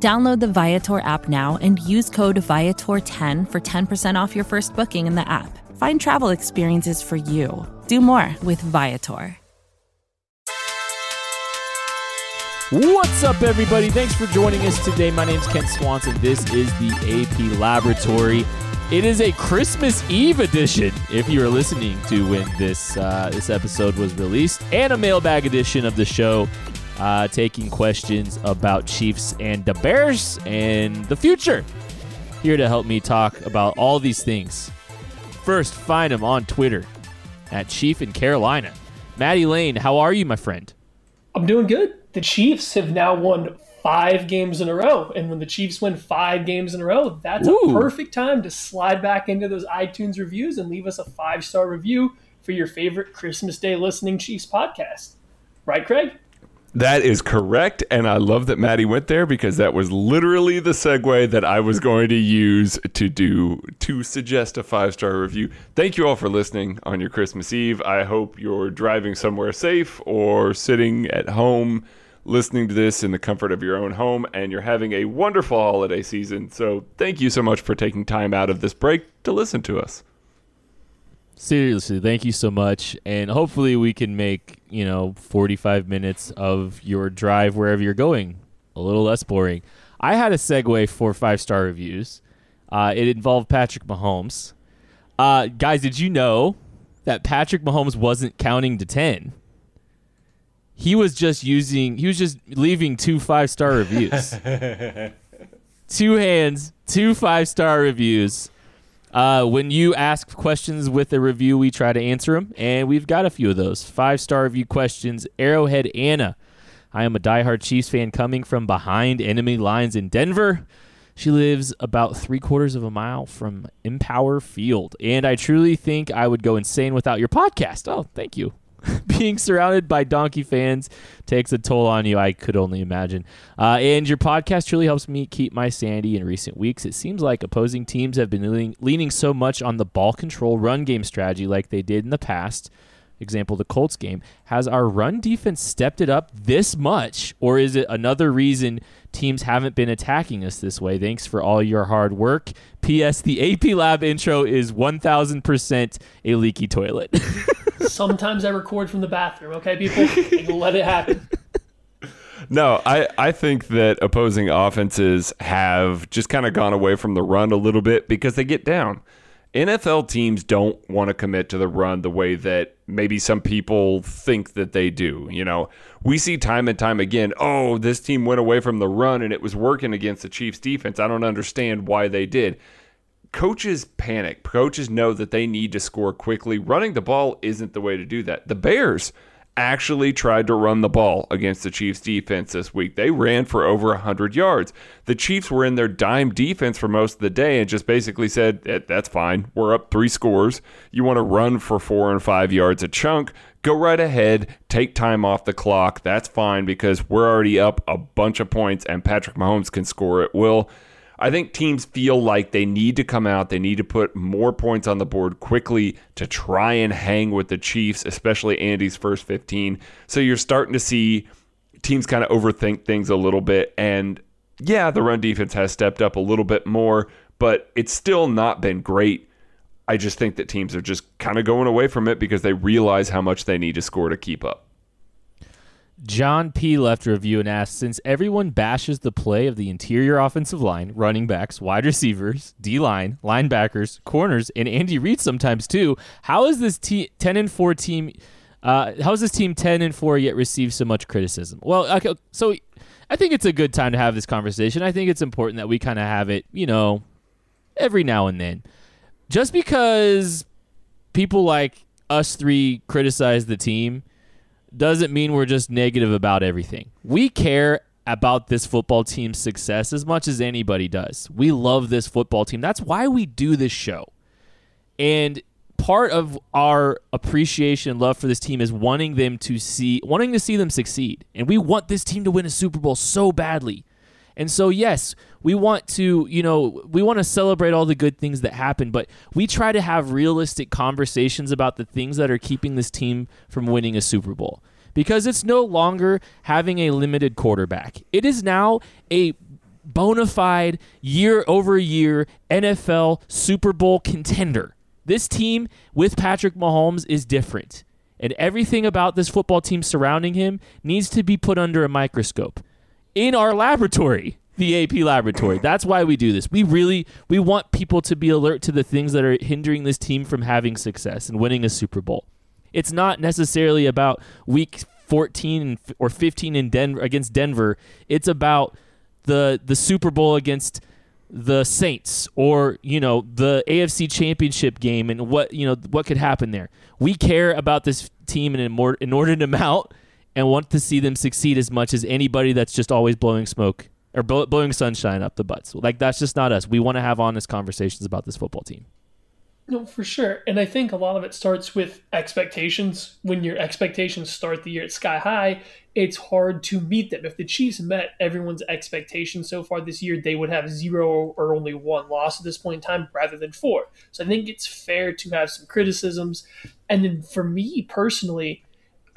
Download the Viator app now and use code Viator10 for 10% off your first booking in the app. Find travel experiences for you. Do more with Viator. What's up, everybody? Thanks for joining us today. My name's Kent Swanson. This is the AP Laboratory. It is a Christmas Eve edition, if you are listening to when this uh, this episode was released, and a mailbag edition of the show, uh, taking questions about Chiefs and the Bears and the future. Here to help me talk about all these things. First, find him on Twitter at Chief in Carolina. Maddie Lane, how are you, my friend? I'm doing good the Chiefs have now won five games in a row. And when the Chiefs win five games in a row, that's Ooh. a perfect time to slide back into those iTunes reviews and leave us a five star review for your favorite Christmas Day listening Chiefs podcast. Right, Craig? That is correct. And I love that Maddie went there because that was literally the segue that I was going to use to do to suggest a five star review. Thank you all for listening on your Christmas Eve. I hope you're driving somewhere safe or sitting at home listening to this in the comfort of your own home and you're having a wonderful holiday season. So thank you so much for taking time out of this break to listen to us. Seriously, thank you so much. And hopefully we can make, you know, 45 minutes of your drive wherever you're going a little less boring. I had a segue for five star reviews. Uh, it involved Patrick Mahomes. Uh, guys, did you know that Patrick Mahomes wasn't counting to 10? he was just using he was just leaving two five star reviews. two hands, two five star reviews. Uh, when you ask questions with a review, we try to answer them, and we've got a few of those five star review questions. Arrowhead Anna, I am a diehard Chiefs fan coming from behind enemy lines in Denver. She lives about three quarters of a mile from Empower Field, and I truly think I would go insane without your podcast. Oh, thank you. being surrounded by donkey fans takes a toll on you. I could only imagine. Uh, and your podcast truly helps me keep my sanity in recent weeks. It seems like opposing teams have been leaning, leaning so much on the ball control run game strategy like they did in the past. Example, the Colts game. Has our run defense stepped it up this much, or is it another reason teams haven't been attacking us this way? Thanks for all your hard work. P.S. The AP Lab intro is 1000% a leaky toilet. Sometimes I record from the bathroom, okay, people? let it happen. No, I, I think that opposing offenses have just kind of gone away from the run a little bit because they get down. NFL teams don't want to commit to the run the way that maybe some people think that they do. You know, we see time and time again, oh, this team went away from the run and it was working against the Chiefs defense. I don't understand why they did coaches panic. Coaches know that they need to score quickly. Running the ball isn't the way to do that. The Bears actually tried to run the ball against the Chiefs defense this week. They ran for over 100 yards. The Chiefs were in their dime defense for most of the day and just basically said, eh, that's fine. We're up three scores. You want to run for four and five yards a chunk? Go right ahead, take time off the clock. That's fine because we're already up a bunch of points and Patrick Mahomes can score at will. I think teams feel like they need to come out, they need to put more points on the board quickly to try and hang with the Chiefs, especially Andy's first 15. So you're starting to see teams kind of overthink things a little bit. And yeah, the run defense has stepped up a little bit more, but it's still not been great. I just think that teams are just kind of going away from it because they realize how much they need to score to keep up. John P. left a review and asked Since everyone bashes the play of the interior offensive line, running backs, wide receivers, D line, linebackers, corners, and Andy Reid sometimes too, how is this t- 10 and 4 team? Uh, how is this team 10 and 4 yet receive so much criticism? Well, okay, so I think it's a good time to have this conversation. I think it's important that we kind of have it, you know, every now and then. Just because people like us three criticize the team doesn't mean we're just negative about everything. We care about this football team's success as much as anybody does. We love this football team. That's why we do this show. And part of our appreciation and love for this team is wanting them to see wanting to see them succeed. And we want this team to win a Super Bowl so badly. And so yes, we want to, you know, we want to celebrate all the good things that happen, but we try to have realistic conversations about the things that are keeping this team from winning a Super Bowl because it's no longer having a limited quarterback. It is now a bona fide year over year NFL Super Bowl contender. This team with Patrick Mahomes is different. And everything about this football team surrounding him needs to be put under a microscope in our laboratory, the AP laboratory. That's why we do this. We really we want people to be alert to the things that are hindering this team from having success and winning a Super Bowl. It's not necessarily about week 14 or 15 in Denver against Denver. It's about the the Super Bowl against the Saints or you know the AFC Championship game and what you know what could happen there. We care about this team in an inordinate amount and want to see them succeed as much as anybody that's just always blowing smoke or blowing sunshine up the butts. Like that's just not us. We want to have honest conversations about this football team. No, for sure. And I think a lot of it starts with expectations. When your expectations start the year at sky high, it's hard to meet them. If the Chiefs met everyone's expectations so far this year, they would have zero or only one loss at this point in time rather than four. So I think it's fair to have some criticisms. And then for me personally,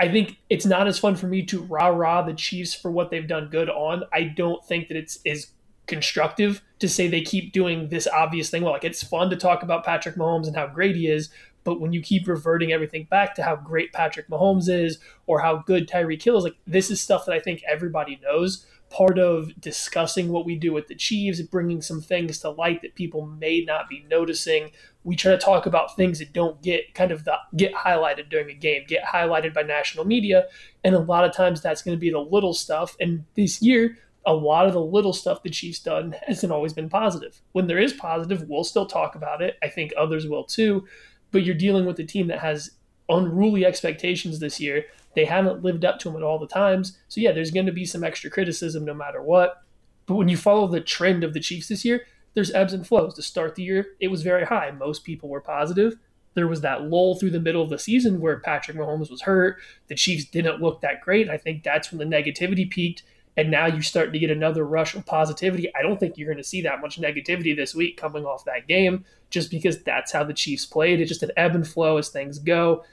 I think it's not as fun for me to rah rah the Chiefs for what they've done good on. I don't think that it's as constructive to say they keep doing this obvious thing. Well, like it's fun to talk about Patrick Mahomes and how great he is, but when you keep reverting everything back to how great Patrick Mahomes is or how good Tyreek Hill is, like this is stuff that I think everybody knows. Part of discussing what we do with the Chiefs, bringing some things to light that people may not be noticing. We try to talk about things that don't get kind of the, get highlighted during a game, get highlighted by national media, and a lot of times that's going to be the little stuff. And this year, a lot of the little stuff the Chiefs done hasn't always been positive. When there is positive, we'll still talk about it. I think others will too. But you're dealing with a team that has unruly expectations this year. They haven't lived up to them at all the times. So yeah, there's going to be some extra criticism no matter what. But when you follow the trend of the Chiefs this year, there's ebbs and flows. To start the year, it was very high. Most people were positive. There was that lull through the middle of the season where Patrick Mahomes was hurt. The Chiefs didn't look that great. I think that's when the negativity peaked and now you're starting to get another rush of positivity. I don't think you're going to see that much negativity this week coming off that game, just because that's how the Chiefs played. It's just an ebb and flow as things go.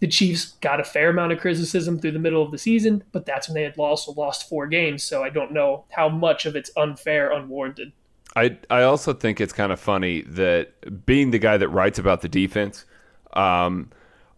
The Chiefs got a fair amount of criticism through the middle of the season, but that's when they had also lost four games. So I don't know how much of it's unfair, unwarranted. I I also think it's kind of funny that being the guy that writes about the defense, um,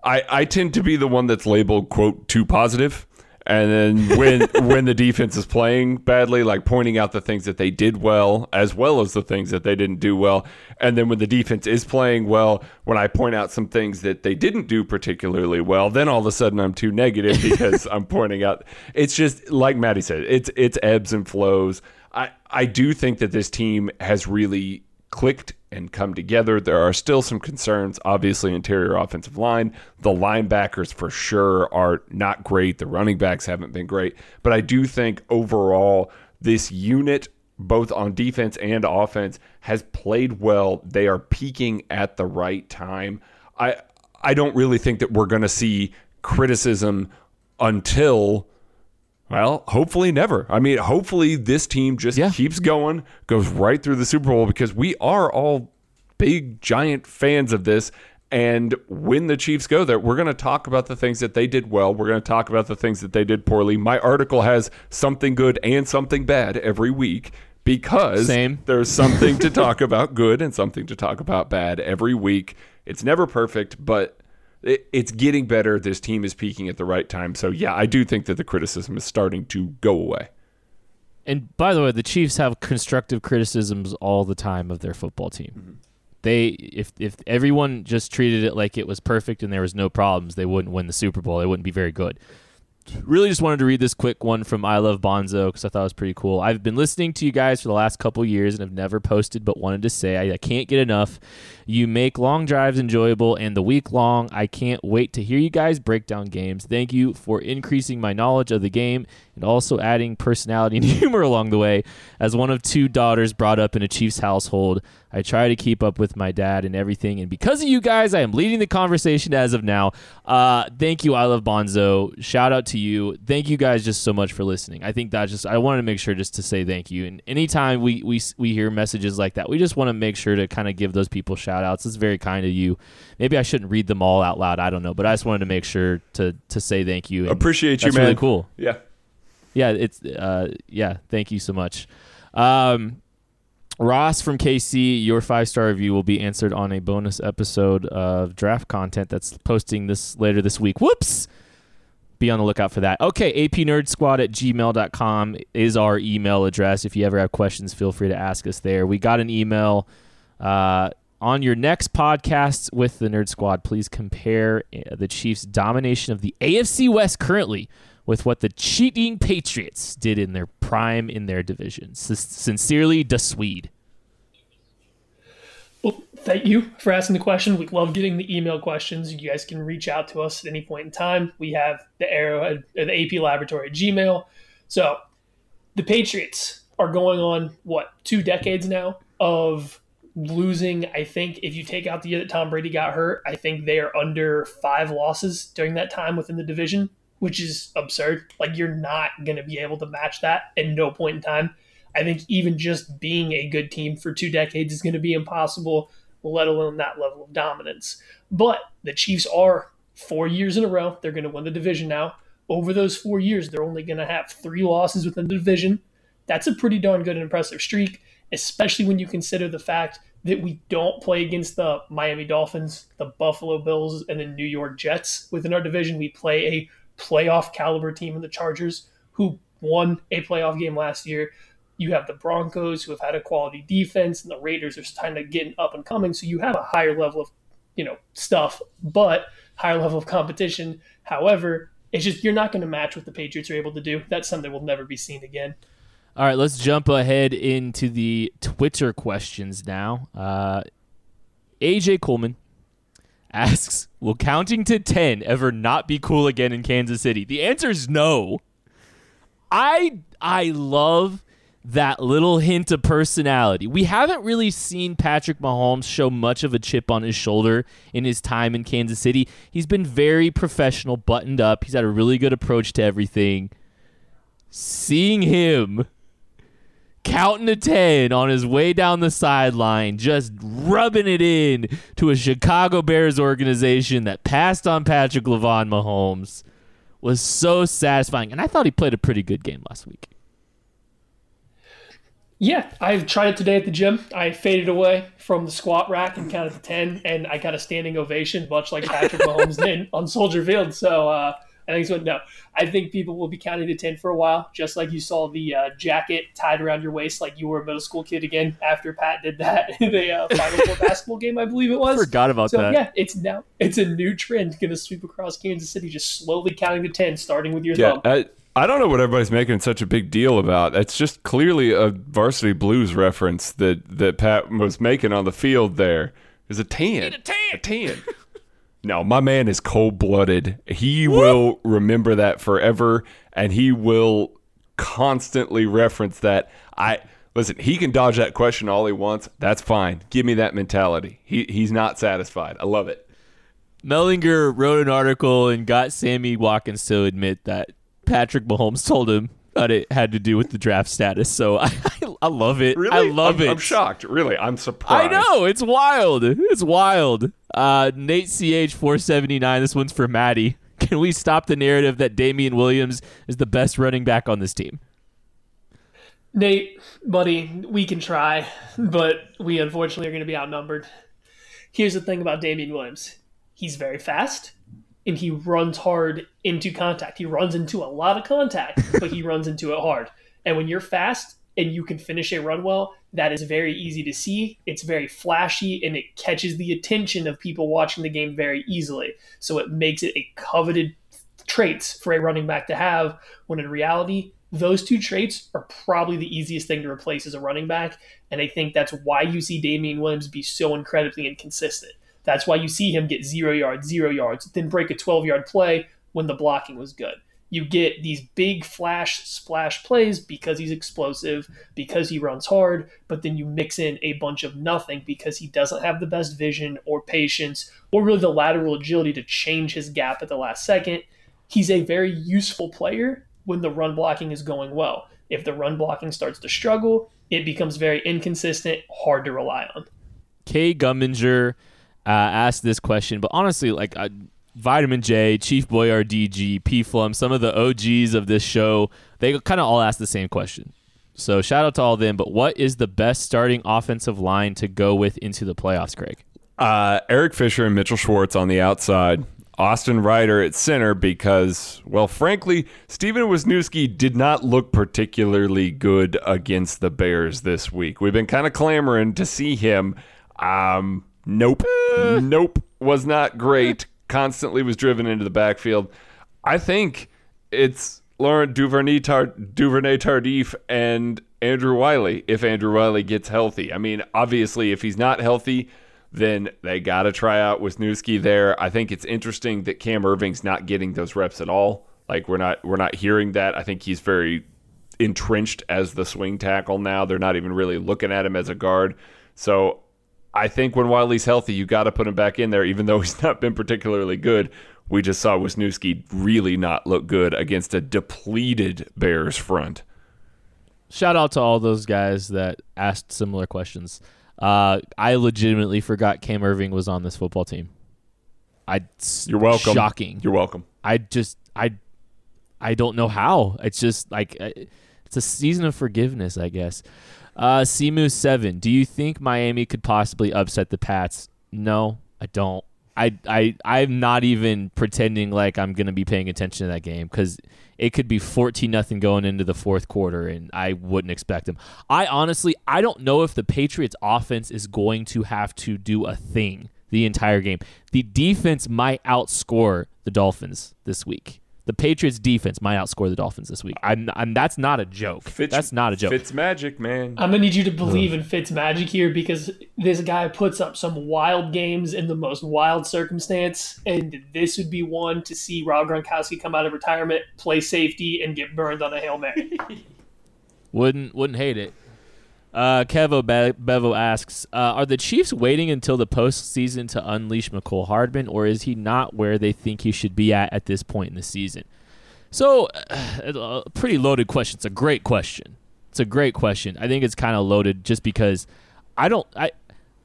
I I tend to be the one that's labeled quote too positive and then when when the defense is playing badly, like pointing out the things that they did well as well as the things that they didn't do well, and then when the defense is playing well, when I point out some things that they didn't do particularly well, then all of a sudden I'm too negative because I'm pointing out. It's just like Maddie said, it's it's ebbs and flows. I I do think that this team has really clicked and come together. There are still some concerns, obviously, interior offensive line. The linebackers, for sure, are not great. The running backs haven't been great. But I do think overall, this unit, both on defense and offense, has played well. They are peaking at the right time. I, I don't really think that we're going to see criticism until well, hopefully never. I mean, hopefully this team just yeah. keeps going, goes right through the Super Bowl because we are all big, giant fans of this. And when the Chiefs go there, we're going to talk about the things that they did well. We're going to talk about the things that they did poorly. My article has something good and something bad every week because Same. there's something to talk about good and something to talk about bad every week. It's never perfect, but it, it's getting better. This team is peaking at the right time. So yeah, I do think that the criticism is starting to go away. And by the way, the Chiefs have constructive criticisms all the time of their football team. Mm-hmm. They if if everyone just treated it like it was perfect and there was no problems, they wouldn't win the Super Bowl. They wouldn't be very good really just wanted to read this quick one from I Love Bonzo because I thought it was pretty cool. I've been listening to you guys for the last couple years and have never posted, but wanted to say I, I, can't get enough. You make long drives enjoyable and the week long. I can't wait to hear you guys break down games. Thank you for increasing my knowledge of the game and also adding personality and humor along the way. As one of two daughters brought up in a Chiefs household, I try to keep up with my dad and everything. And because of you guys, I am leading the conversation as of now. Uh, thank you, I love Bonzo. Shout out to you. Thank you guys just so much for listening. I think that just I wanted to make sure just to say thank you. And anytime we we we hear messages like that, we just want to make sure to kind of give those people shout outs. It's very kind of you. Maybe I shouldn't read them all out loud. I don't know, but I just wanted to make sure to to say thank you. Appreciate you, that's man. Really cool. Yeah. Yeah, it's uh yeah, thank you so much. Um Ross from KC, your five star review will be answered on a bonus episode of draft content that's posting this later this week. Whoops! Be on the lookout for that. Okay, apnerdsquad at gmail.com is our email address. If you ever have questions, feel free to ask us there. We got an email. Uh, on your next podcast with the Nerd Squad, please compare uh, the Chiefs' domination of the AFC West currently with what the cheating Patriots did in their prime in their division. S- sincerely, the Swede. Well, thank you for asking the question. We love getting the email questions. You guys can reach out to us at any point in time. We have the arrow, uh, the AP Laboratory at Gmail. So the Patriots are going on what two decades now of losing. I think if you take out the year that Tom Brady got hurt, I think they are under five losses during that time within the division, which is absurd. Like you're not going to be able to match that at no point in time. I think even just being a good team for two decades is going to be impossible, let alone that level of dominance. But the Chiefs are four years in a row. They're going to win the division now. Over those four years, they're only going to have three losses within the division. That's a pretty darn good and impressive streak, especially when you consider the fact that we don't play against the Miami Dolphins, the Buffalo Bills, and the New York Jets within our division. We play a playoff caliber team in the Chargers who won a playoff game last year. You have the Broncos who have had a quality defense, and the Raiders are kind of getting up and coming. So you have a higher level of, you know, stuff, but higher level of competition. However, it's just you're not going to match what the Patriots are able to do. That's something will never be seen again. All right, let's jump ahead into the Twitter questions now. Uh, AJ Coleman asks, "Will counting to ten ever not be cool again in Kansas City?" The answer is no. I I love that little hint of personality. We haven't really seen Patrick Mahomes show much of a chip on his shoulder in his time in Kansas City. He's been very professional, buttoned up. He's had a really good approach to everything. Seeing him counting to 10 on his way down the sideline, just rubbing it in to a Chicago Bears organization that passed on Patrick Lavon Mahomes was so satisfying. And I thought he played a pretty good game last week. Yeah, I've tried it today at the gym. I faded away from the squat rack and counted to 10, and I got a standing ovation, much like Patrick Mahomes did on Soldier Field. So uh, I think so. No, I think people will be counting to 10 for a while, just like you saw the uh, jacket tied around your waist like you were a middle school kid again after Pat did that in the uh, Final Four basketball game, I believe it was. Forgot about so, that. yeah, it's now it's a new trend going to sweep across Kansas City, just slowly counting to 10, starting with your Yeah, thumb. I, I don't know what everybody's making such a big deal about. It's just clearly a varsity blues reference that, that Pat was making on the field there. Is a tan. a tan. A tan. No, my man is cold blooded. He will remember that forever and he will constantly reference that. I listen, he can dodge that question all he wants. That's fine. Give me that mentality. He he's not satisfied. I love it. Mellinger wrote an article and got Sammy Watkins to admit that Patrick Mahomes told him that it had to do with the draft status. So I, I, I love it. I love I'm, it. I'm shocked. Really, I'm surprised. I know it's wild. It's wild. Uh, Nate Ch four seventy nine. This one's for Maddie. Can we stop the narrative that Damien Williams is the best running back on this team? Nate, buddy, we can try, but we unfortunately are going to be outnumbered. Here's the thing about Damien Williams he's very fast and he runs hard into contact. He runs into a lot of contact, but he runs into it hard. And when you're fast and you can finish a run well, that is very easy to see. It's very flashy and it catches the attention of people watching the game very easily. So it makes it a coveted traits for a running back to have when in reality Those two traits are probably the easiest thing to replace as a running back. And I think that's why you see Damien Williams be so incredibly inconsistent. That's why you see him get zero yards, zero yards, then break a 12 yard play when the blocking was good. You get these big flash splash plays because he's explosive, because he runs hard, but then you mix in a bunch of nothing because he doesn't have the best vision or patience or really the lateral agility to change his gap at the last second. He's a very useful player when the run blocking is going well. If the run blocking starts to struggle, it becomes very inconsistent, hard to rely on. Kay Gumminger uh, asked this question, but honestly, like uh, Vitamin J, Chief Boyardee, P Flum, some of the OGs of this show, they kind of all asked the same question. So shout out to all of them. But what is the best starting offensive line to go with into the playoffs, Greg? Uh, Eric Fisher and Mitchell Schwartz on the outside. Austin Reiter at center because, well, frankly, Stefen Wisniewski did not look particularly good against the Bears this week. We've been kind of clamoring to see him. Um, nope. Eh. nope. Was not great. Constantly was driven into the backfield. I think it's Laurent Duvernay, Tar- Duvernay Tardif and Andrew Wylie if Andrew Wylie gets healthy. I mean, obviously, if he's not healthy, then they got to try out Wisniewski there. I think it's interesting that Cam Erving's not getting those reps at all. Like we're not we're not hearing that. I think he's very entrenched as the swing tackle now. They're not even really looking at him as a guard. So I think when Wylie's healthy, you got to put him back in there, even though he's not been particularly good. We just saw Wisniewski really not look good against a depleted Bears front. Shout out to all those guys that asked similar questions. Uh, I legitimately forgot Cam Erving was on this football team. I you're welcome. Shocking. You're welcome. I just I I don't know how. It's just like uh, it's a season of forgiveness, I guess. Uh, Simu seven. Do you think Miami could possibly upset the Pats? No, I don't. I I I'm not even pretending like I'm gonna be paying attention to that game because it could be 14 nothing going into the fourth quarter, and I wouldn't expect them. I honestly I don't know if the Patriots offense is going to have to do a thing the entire game. The defense might outscore the Dolphins this week. The Patriots defense might outscore the Dolphins this week. I'm, I'm that's not a joke. Fitz, that's not a joke. Fitz magic, man. I'm gonna need you to believe in Fitz magic here because this guy puts up some wild games in the most wild circumstance, and this would be one to see Rob Gronkowski come out of retirement, play safety, and get burned on a hail mary. wouldn't wouldn't hate it. Uh, Kevo Be- Bevo asks, uh, are the Chiefs waiting until the postseason to unleash Mecole Hardman, or is he not where they think he should be at at this point in the season? So, uh, a pretty loaded question. It's a great question. It's a great question. I think it's kind of loaded just because I don't, I,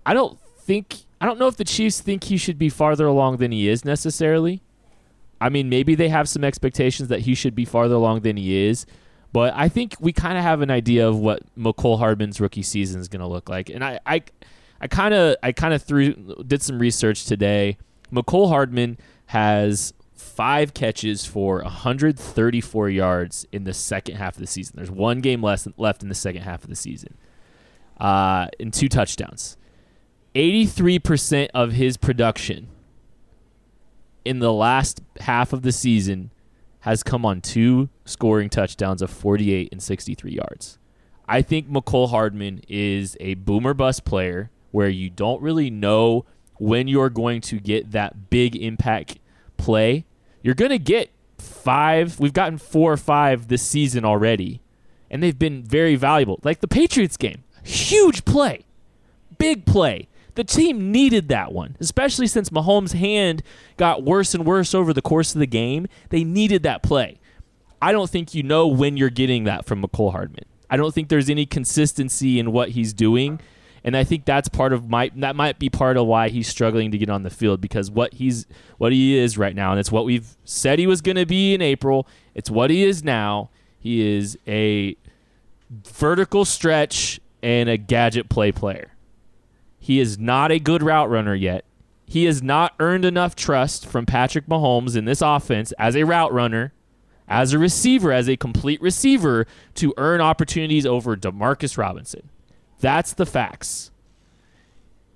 I don't think, I don't know if the Chiefs think he should be farther along than he is necessarily. I mean, maybe they have some expectations that he should be farther along than he is. But I think we kind of have an idea of what Mecole Hardman's rookie season is going to look like, and I, I, I kind of, I kind of threw, did some research today. Mecole Hardman has five catches for 134 yards in the second half of the season. There's one game less left in the second half of the season, uh, and two touchdowns. 83% of his production in the last half of the season has come on two scoring touchdowns of 48 and 63 yards. I think Mecole Hardman is a boomer bust player where you don't really know when you're going to get that big impact play. You're going to get five. We've gotten four or five this season already, and they've been very valuable. Like the Patriots game, huge play, big play. The team needed that one, especially since Mahomes' hand got worse and worse over the course of the game. They needed that play. I don't think you know when you're getting that from Mecole Hardman. I don't think there's any consistency in what he's doing. And I think that's part of my that might be part of why he's struggling to get on the field because what he's what he is right now, and it's what we've said he was gonna be in April, it's what he is now. He is a vertical stretch and a gadget play player. He is not a good route runner yet. He has not earned enough trust from Patrick Mahomes in this offense as a route runner, as a receiver, as a complete receiver to earn opportunities over Demarcus Robinson. That's the facts.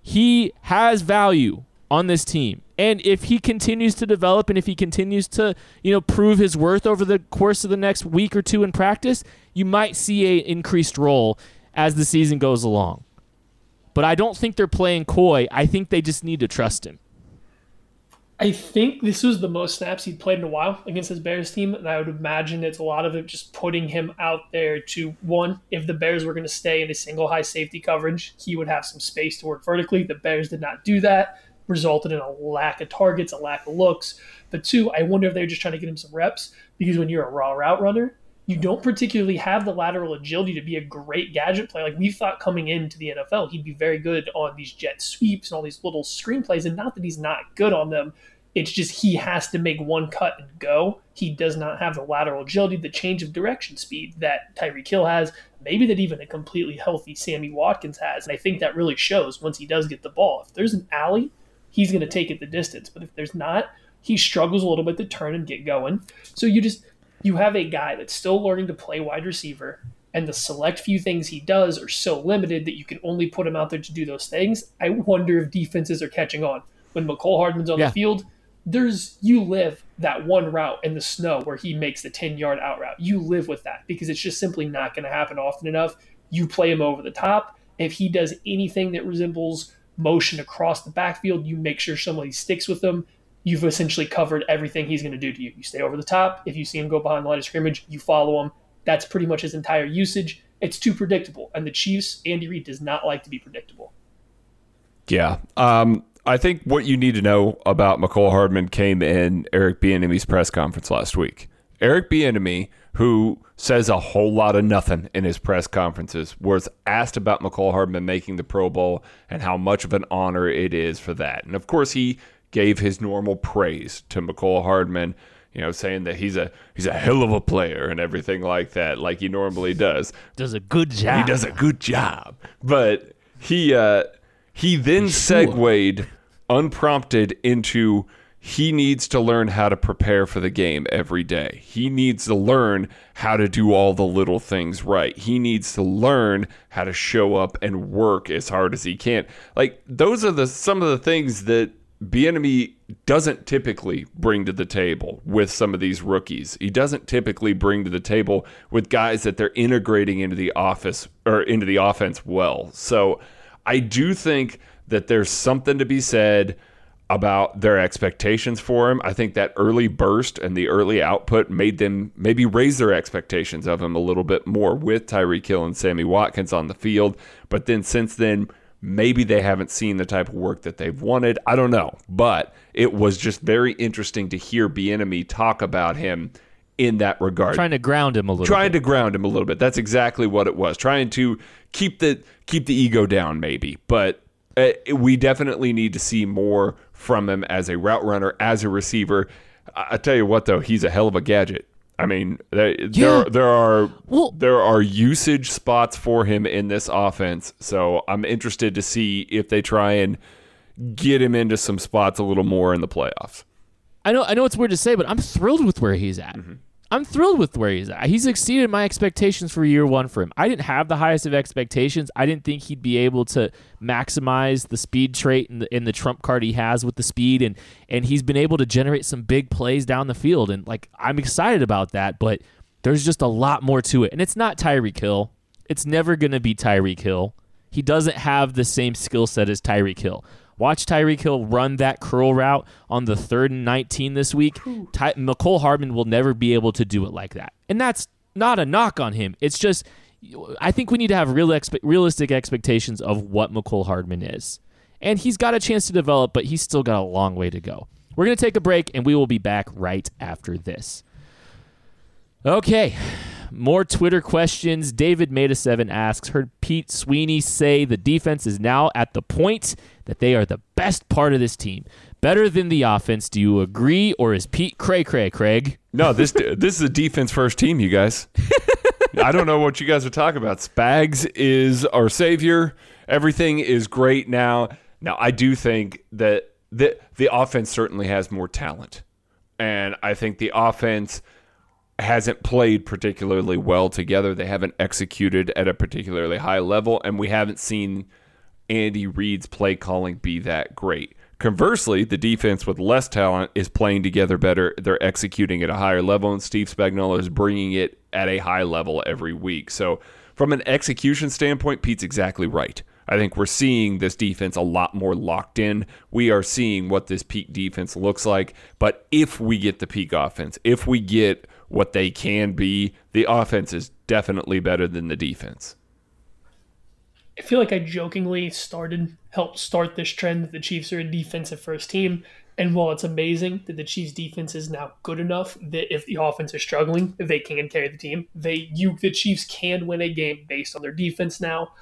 He has value on this team. And if he continues to develop and if he continues to, you know, prove his worth over the course of the next week or two in practice, you might see a increased role as the season goes along. But I don't think they're playing coy. I think they just need to trust him. I think this was the most snaps he'd played in a while against his Bears team, and I would imagine it's a lot of it just putting him out there to one, if the Bears were going to stay in a single high safety coverage, he would have some space to work vertically. The Bears did not do that, resulted in a lack of targets, a lack of looks. But two, I wonder if they're just trying to get him some reps because when you're a raw route runner, you don't particularly have the lateral agility to be a great gadget player. Like we thought coming into the NFL, he'd be very good on these jet sweeps and all these little screenplays. And not that he's not good on them, it's just he has to make one cut and go. He does not have the lateral agility, the change of direction speed that Tyreek Hill has, maybe that even a completely healthy Sammy Watkins has. And I think that really shows once he does get the ball. If there's an alley, he's going to take it the distance. But if there's not, he struggles a little bit to turn and get going. So you just you have a guy that's still learning to play wide receiver, and the select few things he does are so limited that you can only put him out there to do those things. I wonder if defenses are catching on. When Mecole Hardman's on yeah. the field, there's you live that one route in the snow where he makes the 10 yard out route. You live with that because it's just simply not going to happen often enough. You play him over the top. If he does anything that resembles motion across the backfield, you make sure somebody sticks with him you've essentially covered everything he's going to do to you. You stay over the top. If you see him go behind the line of scrimmage, you follow him. That's pretty much his entire usage. It's too predictable. And the Chiefs, Andy Reid does not like to be predictable. Yeah. Um, I think what you need to know about Mecole Hardman came in Eric Bieniemy's press conference last week. Eric Bieniemy, who says a whole lot of nothing in his press conferences, was asked about Mecole Hardman making the Pro Bowl and how much of an honor it is for that. And of course, he gave his normal praise to Mecole Hardman, you know, saying that he's a he's a hell of a player and everything like that, like he normally does. Does a good job. He does a good job. But he uh he then segued unprompted into he needs to learn how to prepare for the game every day. He needs to learn how to do all the little things right. He needs to learn how to show up and work as hard as he can. Like those are the some of the things that Bieniemy doesn't typically bring to the table with some of these rookies. He doesn't typically bring to the table with guys that they're integrating into the office or into the offense well. So I do think that there's something to be said about their expectations for him. I think that early burst and the early output made them maybe raise their expectations of him a little bit more with Tyreek Hill and Sammy Watkins on the field. But then since then, Maybe they haven't seen the type of work that they've wanted. I don't know. But it was just very interesting to hear Bieniemy talk about him in that regard. Trying to ground him a little Trying bit. to ground him a little bit. That's exactly what it was. Trying to keep the keep the ego down maybe. But uh, we definitely need to see more from him as a route runner, as a receiver. I, I tell you what though, he's a hell of a gadget. I mean, there yeah. there, there are well, there are usage spots for him in this offense. So I'm interested to see if they try and get him into some spots a little more in the playoffs. I know I know it's weird to say, but I'm thrilled with where he's at. Mm-hmm. I'm thrilled with where he's at. He's exceeded my expectations for year one for him. I didn't have the highest of expectations. I didn't think he'd be able to maximize the speed trait and the, in the trump card he has with the speed, and and he's been able to generate some big plays down the field. And like I'm excited about that, but there's just a lot more to it. And it's not Tyreek Hill. It's never gonna be Tyreek Hill. He doesn't have the same skill set as Tyreek Hill. Watch Tyreek Hill run that curl route on the third and 19 this week. Ty- Mecole Hardman will never be able to do it like that. And that's not a knock on him. It's just, I think we need to have real expe- realistic expectations of what Mecole Hardman is. And he's got a chance to develop, but he's still got a long way to go. We're going to take a break, and we will be back right after this. Okay. More Twitter questions. David Meta Seven asks, heard Pete Sweeney say the defense is now at the point that they are the best part of this team. Better than the offense. Do you agree, or is Pete cray cray, Craig? No, this this is a defense first team, you guys. I don't know what you guys are talking about. Spags is our savior. Everything is great now. Now, I do think that the the offense certainly has more talent, and I think the offense hasn't played particularly well together. They haven't executed at a particularly high level, and we haven't seen Andy Reid's play calling be that great. Conversely, the defense with less talent is playing together better. They're executing at a higher level, and Steve Spagnuolo is bringing it at a high level every week. So, from an execution standpoint, Pete's exactly right. I think we're seeing this defense a lot more locked in. We are seeing what this peak defense looks like. But if we get the peak offense, if we get what they can be, the offense is definitely better than the defense. I feel like I jokingly started, helped start this trend that the Chiefs are a defensive first team. And while it's amazing that the Chiefs defense is now good enough that if the offense is struggling, they can carry the team. They you the Chiefs can win a game based on their defense now.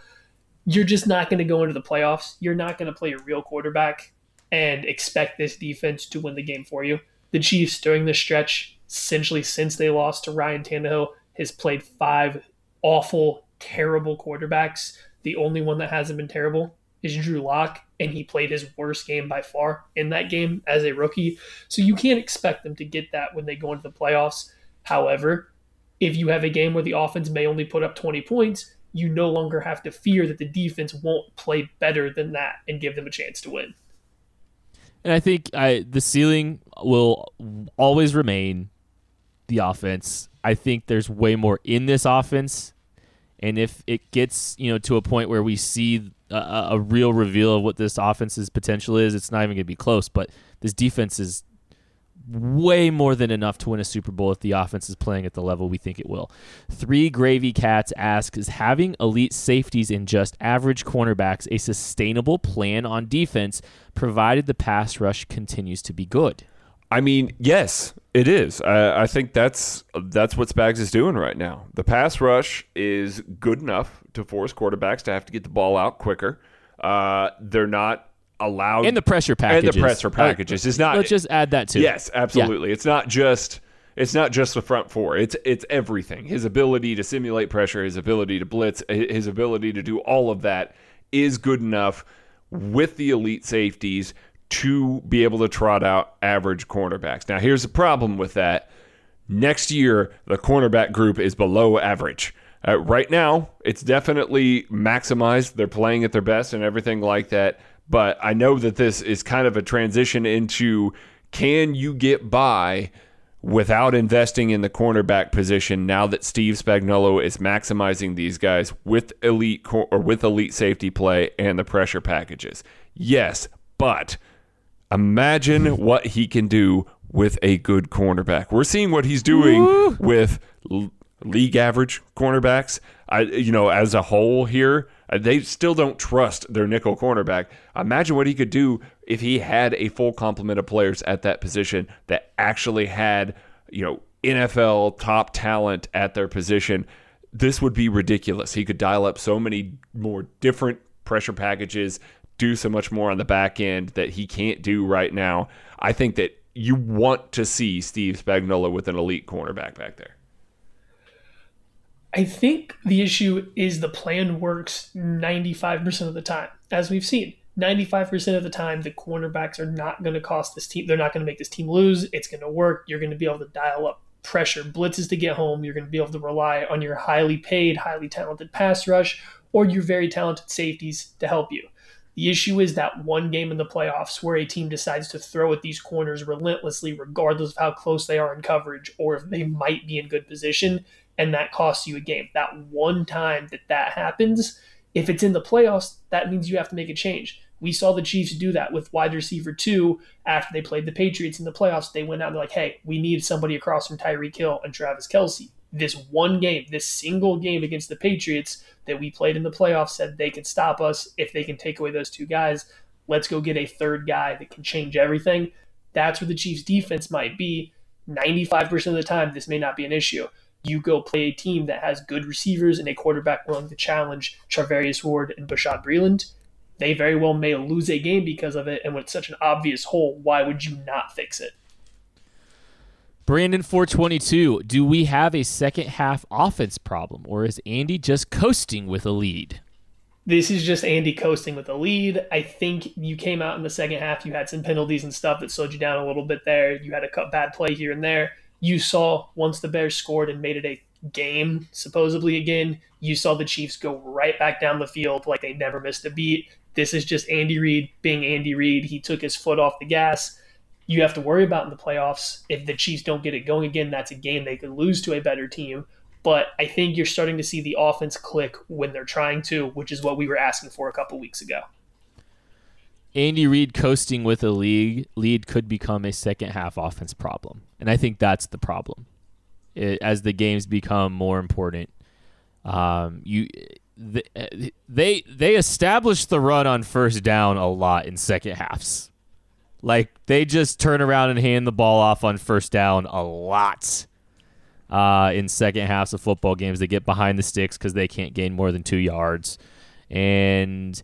You're just not going to go into the playoffs. You're not going to play a real quarterback and expect this defense to win the game for you. The Chiefs during this stretch, essentially since they lost to Ryan Tannehill, has played five awful, terrible quarterbacks the only one that hasn't been terrible is Drew Lock, and he played his worst game by far in that game as a rookie. So you can't expect them to get that when they go into the playoffs. However, if you have a game where the offense may only put up 20 points, you no longer have to fear that the defense won't play better than that and give them a chance to win. And I think I, the ceiling will always remain the offense. I think there's way more in this offense and if it gets you know to a point where we see a, a real reveal of what this offense's potential is, it's not even going to be close. But this defense is way more than enough to win a Super Bowl if the offense is playing at the level we think it will. Three Gravy Cats asks Is having elite safeties and just average cornerbacks a sustainable plan on defense, provided the pass rush continues to be good? I mean, yes, it is. I, I, think that's that's what Spags is doing right now. The pass rush is good enough to force quarterbacks to have to get the ball out quicker. Uh, they're not allowed, in the pressure packages, and the pressure packages uh, is not. Let's just add that too. Yes, absolutely. Yeah. It's not just it's not just the front four. It's it's everything. His ability to simulate pressure, his ability to blitz, his ability to do all of that is good enough with the elite safeties to be able to trot out average cornerbacks. Now, here's the problem with that. Next year, the cornerback group is below average. Uh, right now, it's definitely maximized. They're playing at their best and everything like that. But I know that this is kind of a transition into can you get by without investing in the cornerback position now that Steve Spagnuolo is maximizing these guys with elite cor- or with elite safety play and the pressure packages? Yes, but Imagine what he can do with a good cornerback. We're seeing what he's doing Woo. with l- league average cornerbacks. I, you know, as a whole here, uh, they still don't trust their nickel cornerback. Imagine what he could do if he had a full complement of players at that position that actually had, you know, NFL top talent at their position. This would be ridiculous. He could dial up so many more different pressure packages, do so much more on the back end that he can't do right now. I think that you want to see Steve Spagnuolo with an elite cornerback back there. I think the issue is the plan works 95% of the time, as we've seen. 95% of the time, the cornerbacks are not going to cost this team. They're not going to make this team lose. It's going to work. You're going to be able to dial up pressure, blitzes to get home. You're going to be able to rely on your highly paid, highly talented pass rush or your very talented safeties to help you. The issue is that one game in the playoffs where a team decides to throw at these corners relentlessly, regardless of how close they are in coverage or if they might be in good position, and that costs you a game. That one time that that happens, if it's in the playoffs, that means you have to make a change. We saw the Chiefs do that with wide receiver two after they played the Patriots in the playoffs. They went out and they're like, hey, we need somebody across from Tyreek Hill and Travis Kelce this one game, this single game against the Patriots that we played in the playoffs said they can stop us if they can take away those two guys. Let's go get a third guy that can change everything. That's where the Chiefs defense might be. 95% of the time, this may not be an issue. You go play a team that has good receivers and a quarterback willing to challenge Charvarius Ward and Bashaud Breeland. They very well may lose a game because of it. And it's such an obvious hole, why would you not fix it? Brandon 422, do we have a second half offense problem or is Andy just coasting with a lead? This is just Andy coasting with a lead. I think you came out in the second half, you had some penalties and stuff that slowed you down a little bit there. You had a bad play here and there. You saw once the Bears scored and made it a game, supposedly again, you saw the Chiefs go right back down the field like they never missed a beat. This is just Andy Reid being Andy Reid. He took his foot off the gas. You have to worry about in the playoffs. If the Chiefs don't get it going again, that's a game they could lose to a better team. But I think you're starting to see the offense click when they're trying to, which is what we were asking for a couple weeks ago. Andy Reid coasting with a league lead could become a second half offense problem, and I think that's the problem. It, as the games become more important, um, you they they established the run on first down a lot in second halves. Like they just turn around and hand the ball off on first down a lot. Uh, in second halves of football games, they get behind the sticks because they can't gain more than two yards, and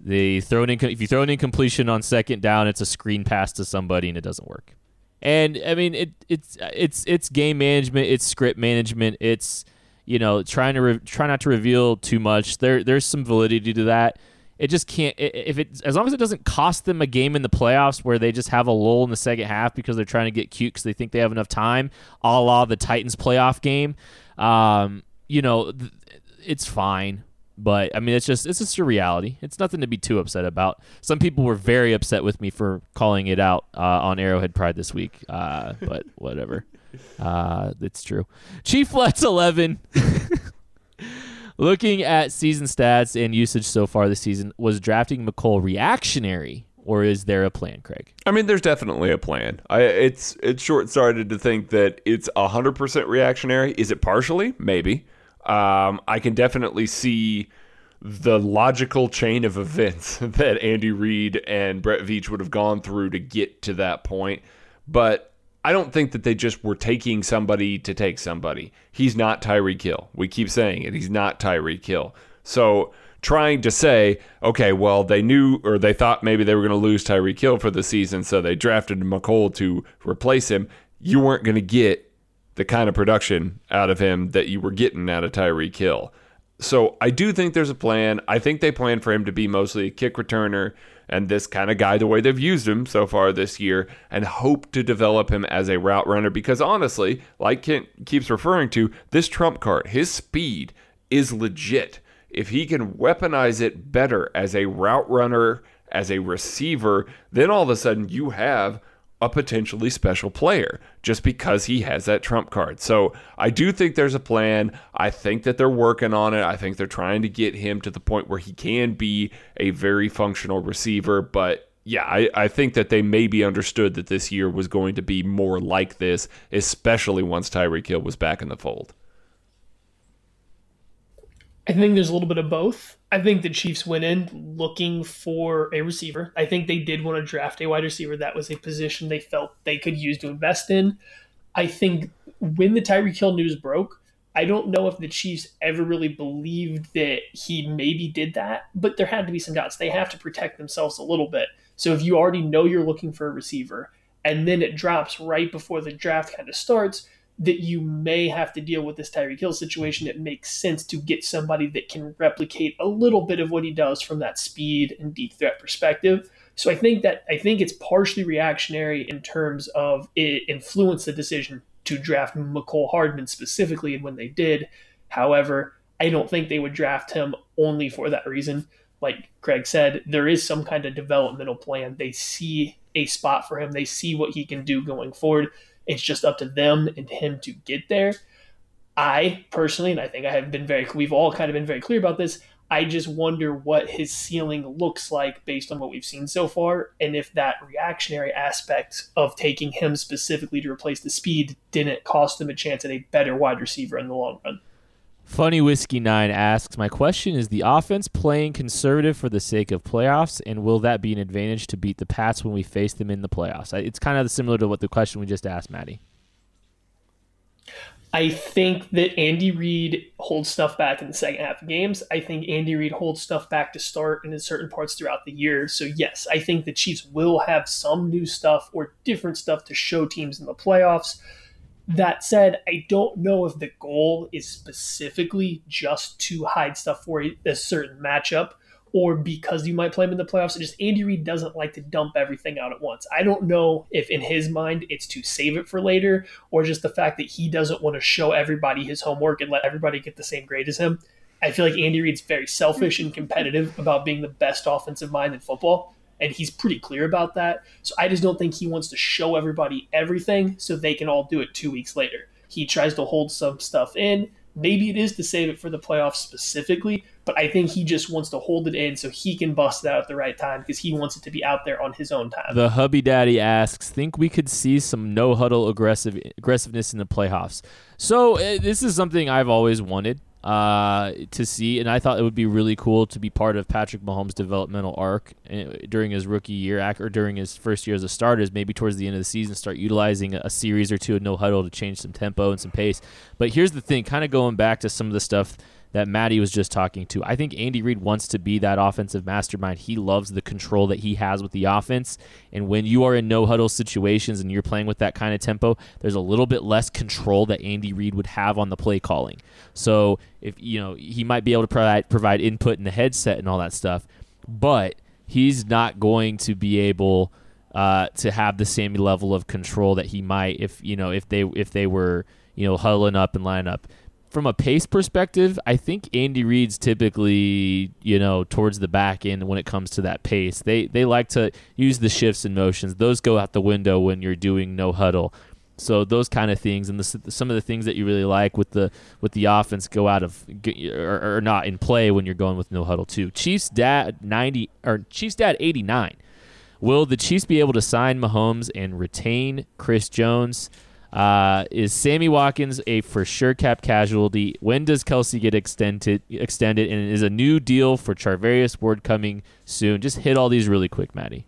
they throw an inc- if you throw an incompletion on second down, it's a screen pass to somebody and it doesn't work. And I mean, it it's it's it's game management, it's script management, it's you know trying to re- try not to reveal too much. There there's some validity to that. It just can't if it as long as it doesn't cost them a game in the playoffs where they just have a lull in the second half because they're trying to get cute because they think they have enough time, a la the Titans playoff game. Um, you know, th- it's fine. But I mean, it's just it's just a reality. It's nothing to be too upset about. Some people were very upset with me for calling it out uh, on Arrowhead Pride this week, uh, but whatever. Uh, it's true. Chief Let's eleven. Looking at season stats and usage so far this season, was drafting Mecole reactionary, or is there a plan, Craig? I mean, there's definitely a plan. I, it's it's short sighted to think that it's hundred percent reactionary. Is it partially? Maybe. Um, I can definitely see the logical chain of events that Andy Reid and Brett Veach would have gone through to get to that point. But I don't think that they just were taking somebody to take somebody. He's not Tyreek Hill. We keep saying it. He's not Tyreek Hill. So trying to say, okay, well, they knew or they thought maybe they were going to lose Tyreek Hill for the season, so they drafted Mecole to replace him. You weren't going to get the kind of production out of him that you were getting out of Tyreek Hill. So I do think there's a plan. I think they plan for him to be mostly a kick returner and this kind of guy the way they've used him so far this year and hope to develop him as a route runner because honestly, like Kent keeps referring to, this trump card, his speed is legit. If he can weaponize it better as a route runner, as a receiver, then all of a sudden you have a potentially special player just because he has that trump card. So I do think there's a plan. I think that they're working on it. I think they're trying to get him to the point where he can be a very functional receiver. But yeah, I, I think that they maybe understood that this year was going to be more like this, especially once Tyreek Hill was back in the fold. I think there's a little bit of both. I think the Chiefs went in looking for a receiver. I think they did want to draft a wide receiver. That was a position they felt they could use to invest in. I think when the Tyreek Hill news broke, I don't know if the Chiefs ever really believed that he maybe did that, but there had to be some doubts. They have to protect themselves a little bit. So if you already know you're looking for a receiver and then it drops right before the draft kind of starts, that you may have to deal with this Tyreek Hill situation, it makes sense to get somebody that can replicate a little bit of what he does from that speed and deep threat perspective. So I think that I think it's partially reactionary in terms of it influenced the decision to draft Mecole Hardman specifically and when they did. However, I don't think they would draft him only for that reason. Like Craig said, there is some kind of developmental plan. They see a spot for him. They see what he can do going forward. It's just up to them and him to get there. I personally, and I think I have been very, we've all kind of been very clear about this. I just wonder what his ceiling looks like based on what we've seen so far, and if that reactionary aspect of taking him specifically to replace the speed didn't cost him a chance at a better wide receiver in the long run. Funny Whiskey 9 asks My question is the offense playing conservative for the sake of playoffs, and will that be an advantage to beat the Pats when we face them in the playoffs? It's kind of similar to what the question we just asked, Maddie. I think that Andy Reid holds stuff back in the second half of games. I think Andy Reid holds stuff back to start and in certain parts throughout the year. So, yes, I think the Chiefs will have some new stuff or different stuff to show teams in the playoffs. That said, I don't know if the goal is specifically just to hide stuff for a certain matchup or because you might play him in the playoffs. Just Andy Reid doesn't like to dump everything out at once. I don't know if in his mind it's to save it for later or just the fact that he doesn't want to show everybody his homework and let everybody get the same grade as him. I feel like Andy Reid's very selfish and competitive about being the best offensive mind in football. And he's pretty clear about that. So I just don't think he wants to show everybody everything so they can all do it two weeks later. He tries to hold some stuff in. Maybe it is to save it for the playoffs specifically, but I think he just wants to hold it in so he can bust it out at the right time because he wants it to be out there on his own time. The hubby daddy asks, think we could see some no huddle aggressive aggressiveness in the playoffs. So uh, this is something I've always wanted uh, to see, and I thought it would be really cool to be part of Patrick Mahomes' developmental arc uh, during his rookie year or during his first year as a starter. Is maybe towards the end of the season start utilizing a series or two of no huddle to change some tempo and some pace. But here's the thing, kind of going back to some of the stuff that Maddie was just talking to. I think Andy Reid wants to be that offensive mastermind. He loves the control that he has with the offense. And when you are in no huddle situations and you're playing with that kind of tempo, there's a little bit less control that Andy Reid would have on the play calling. So if you know, he might be able to provide provide input in the headset and all that stuff, but he's not going to be able uh, to have the same level of control that he might if you know if they if they were you know huddling up and lining up from a pace perspective, I think Andy Reid's typically, you know, towards the back end when it comes to that pace. They they like to use the shifts and motions. Those go out the window when you're doing no huddle. So those kind of things and the, some of the things that you really like with the with the offense go out of or, or not in play when you're going with no huddle too. Chiefs dad 90 or Chiefs dad 89. Will the Chiefs be able to sign Mahomes and retain Chris Jones? Uh, is Sammy Watkins a for sure cap casualty? When does Kelce get extended? Extended, and is a new deal for Charvarius Ward coming soon? Just hit all these really quick, Maddie.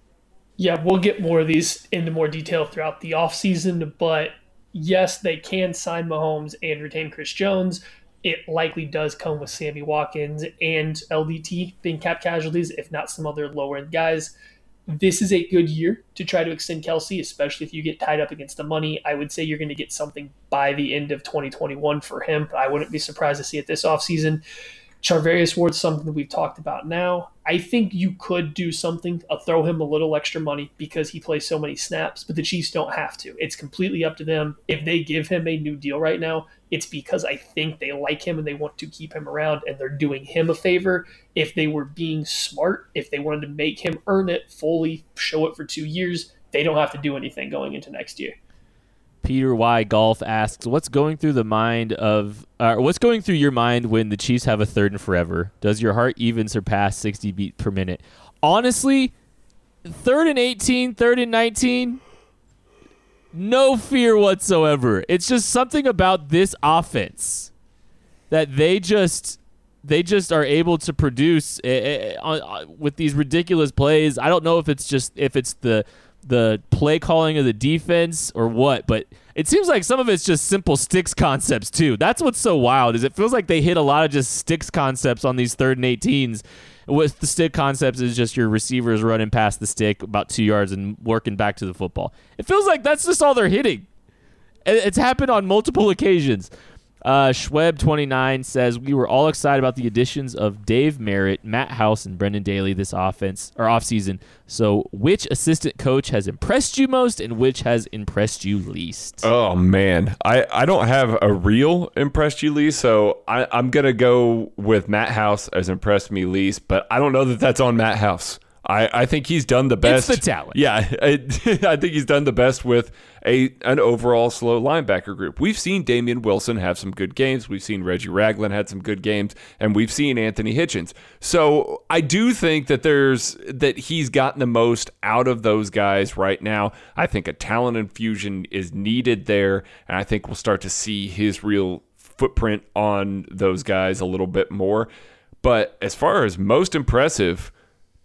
Yeah, we'll get more of these into more detail throughout the offseason, but yes, they can sign Mahomes and retain Chris Jones. It likely does come with Sammy Watkins and LDT being cap casualties, if not some other lower end guys this is a good year to try to extend Kelce, especially if you get tied up against the money. I would say you're going to get something by the end of 2021 for him. I wouldn't be surprised to see it this offseason. Charvarius Ward's something that we've talked about now. I think you could do something, uh, throw him a little extra money because he plays so many snaps, but the Chiefs don't have to. It's completely up to them. If they give him a new deal right now, it's because I think they like him and they want to keep him around and they're doing him a favor. If they were being smart, if they wanted to make him earn it fully, show it for two years, they don't have to do anything going into next year. Peter Y Golf asks, "What's going through the mind of, uh, what's going through your mind when the Chiefs have a third and forever? Does your heart even surpass 60 beat per minute?" Honestly, third and 18, third and 19, no fear whatsoever. It's just something about this offense that they just they just are able to produce uh, uh, with these ridiculous plays. I don't know if it's just if it's the the play calling of the defense or what, but it seems like some of it's just simple sticks concepts too. That's what's so wild is it feels like they hit a lot of just sticks concepts on these third and 18s. With the stick concepts is just your receivers running past the stick about two yards and working back to the football. It feels like that's just all they're hitting. It's happened on multiple occasions. Uh, Schweb29 says we were all excited about the additions of Dave Merritt, Matt House, and Brendan Daly this offense or offseason. So, which assistant coach has impressed you most, and which has impressed you least? Oh man, I, I don't have a real impressed you least, so I, I'm gonna go with Matt House as impressed me least. But I don't know that that's on Matt House. I, I think he's done the best. It's the talent. Yeah, I, I think he's done the best with a an overall slow linebacker group. We've seen Damien Wilson have some good games. We've seen Reggie Ragland had some good games, and we've seen Anthony Hitchens. So I do think that there's that he's gotten the most out of those guys right now. I think a talent infusion is needed there, and I think we'll start to see his real footprint on those guys a little bit more. But as far as most impressive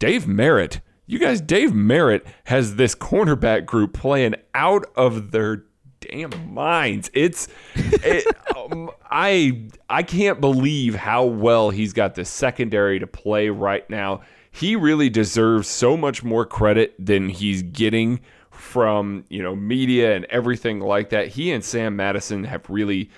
Dave Merritt. You guys, Dave Merritt has this cornerback group playing out of their damn minds. It's it, um, I I can't believe how well he's got the secondary to play right now. He really deserves so much more credit than he's getting from, you know, media and everything like that. He and Sam Madison have really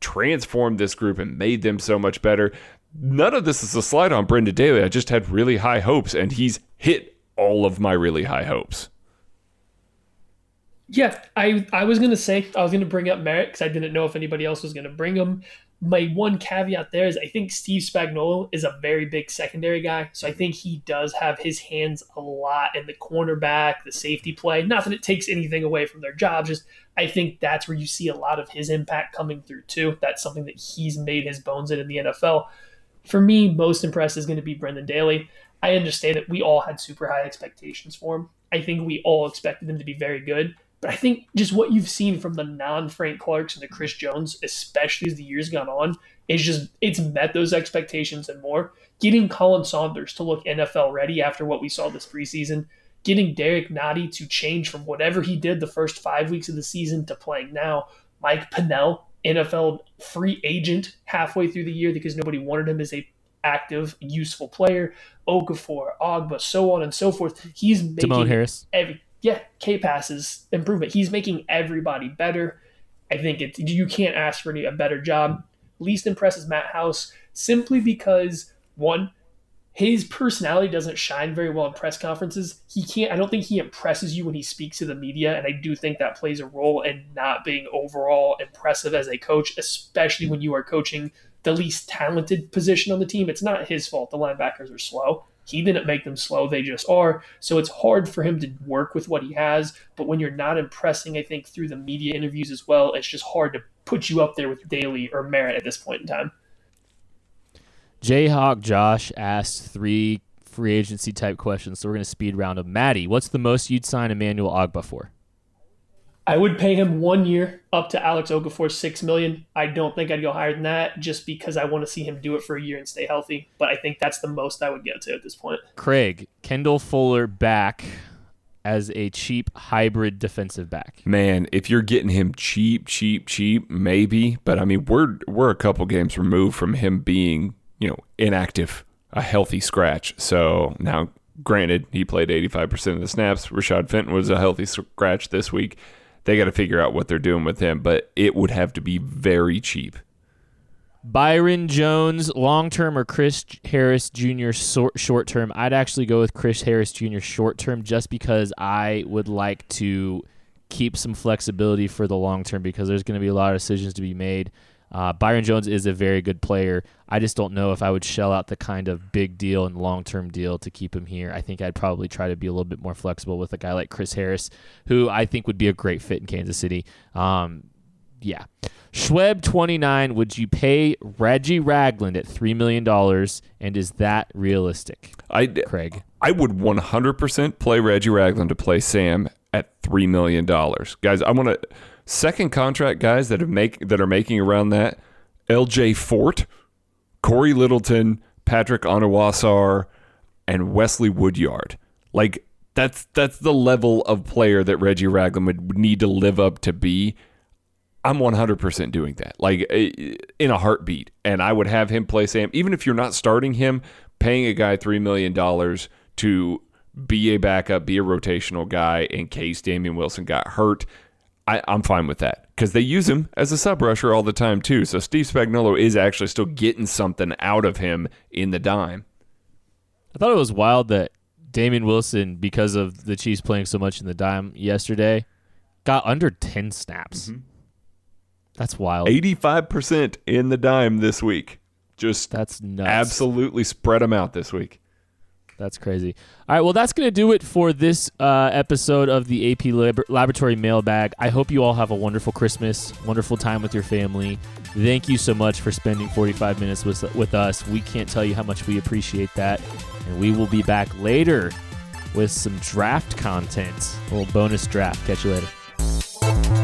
transformed this group and made them so much better none of this is a slide on Brendan Daly. I just had really high hopes, and he's hit all of my really high hopes. Yeah, I I was gonna say I was gonna bring up Merritt because I didn't know if anybody else was gonna bring him. My one caveat there is I think Steve Spagnuolo is a very big secondary guy, so I think he does have his hands a lot in the cornerback, the safety play. Not that it takes anything away from their jobs, just I think that's where you see a lot of his impact coming through too. That's something that he's made his bones in in the NFL. For me, most impressed is going to be Brendan Daly. I understand that we all had super high expectations for him. I think we all expected him to be very good. But I think just what you've seen from the non Frank Clarks and the Chris Jones, especially as the years gone on, is just it's met those expectations and more. Getting Khalen Saunders to look NFL ready after what we saw this preseason, getting Derrick Nnadi to change from whatever he did the first five weeks of the season to playing now. Mike Pennel, NFL free agent halfway through the year because nobody wanted him as a active, useful player. Okafor, Ogbah, so on and so forth. He's making Demone Harris. Every, yeah, Kpass's improvement. He's making everybody better. I think it you can't ask for any, a better job. Least impresses Matt House simply because one, his personality doesn't shine very well in press conferences. He can't. I don't think he impresses you when he speaks to the media, and I do think that plays a role in not being overall impressive as a coach, especially when you are coaching the least talented position on the team. It's not his fault. The linebackers are slow. He didn't make them slow, they just are. So it's hard for him to work with what he has. But when you're not impressing, I think, through the media interviews as well, it's just hard to put you up there with Daly or Merritt at this point in time. Jayhawk Josh asked three free agency type questions, so we're going to speed round them. Maddie, what's the most you'd sign Emmanuel Ogbah for? I would pay him one year up to Alex Okafor six million. I don't think I'd go higher than that just because I want to see him do it for a year and stay healthy. But I think that's the most I would get to at this point. Craig, Kendall Fuller back as a cheap hybrid defensive back. Man, if you're getting him cheap, cheap, cheap, maybe. But I mean, we're we're a couple games removed from him being, you know, inactive, a healthy scratch. So now, granted, he played 85% of the snaps. Rashad Fenton was a healthy scratch this week they got to figure out what they're doing with him, but it would have to be very cheap. Byron Jones, long term, or Chris Harris Jr. short term? I'd actually go with Chris Harris Jr. short term just because I would like to keep some flexibility for the long term because there's going to be a lot of decisions to be made. Uh, Byron Jones is a very good player. I just don't know if I would shell out the kind of big deal and long term deal to keep him here. I think I'd probably try to be a little bit more flexible with a guy like Chris Harris, who I think would be a great fit in Kansas City. Um, yeah. Schweb 29, would you pay Reggie Ragland at $3 million? And is that realistic? I, Craig. I would 100% play Reggie Ragland to play Sam at $3 million. Guys, I want to Second contract guys that have make that are making around that L.J. Fort, Cory Littleton, Patrick Onwuasor, and Wesley Woodyard. Like that's that's the level of player that Reggie Ragland would need to live up to be. I'm 100% doing that, like in a heartbeat. And I would have him play Sam, even if you're not starting him, paying a guy $3 million to be a backup, be a rotational guy in case Damien Wilson got hurt. I, am fine with that because they use him as a sub rusher all the time too. So Steve Spagnuolo is actually still getting something out of him in the dime. I thought it was wild that Damien Wilson, because of the Chiefs playing so much in the dime yesterday, got under 10 snaps. Mm-hmm. That's wild. 85% in the dime this week. Just that's nuts. Absolutely spread them out this week. That's crazy. All right, well, that's going to do it for this uh, episode of the AP Lab- Laboratory Mailbag. I hope you all have a wonderful Christmas, wonderful time with your family. Thank you so much for spending 45 minutes with, with us. We can't tell you how much we appreciate that. And we will be back later with some draft content, a little bonus draft. Catch you later.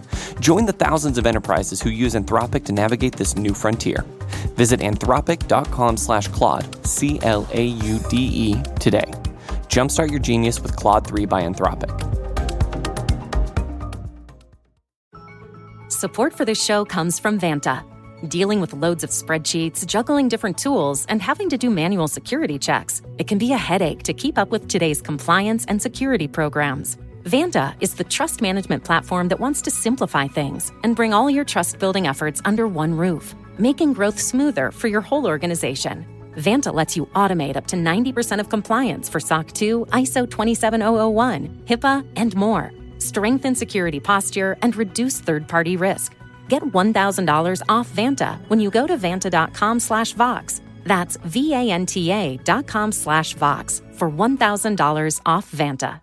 Join the thousands of enterprises who use Anthropic to navigate this new frontier. Visit anthropic.com slash Claude, C L A U D E, today. Jumpstart your genius with Claude 3 by Anthropic. Support for this show comes from Vanta. Dealing with loads of spreadsheets, juggling different tools, and having to do manual security checks, it can be a headache to keep up with today's compliance and security programs. Vanta is the trust management platform that wants to simplify things and bring all your trust building efforts under one roof, making growth smoother for your whole organization. Vanta lets you automate up to 90% of compliance for SOC 2, ISO 27001, HIPAA, and more. Strengthen security posture and reduce third-party risk. Get $1,000 off Vanta when you go to vanta.com slash Vox. That's V-A-N-T-A dot com slash Vox for $1,000 off Vanta.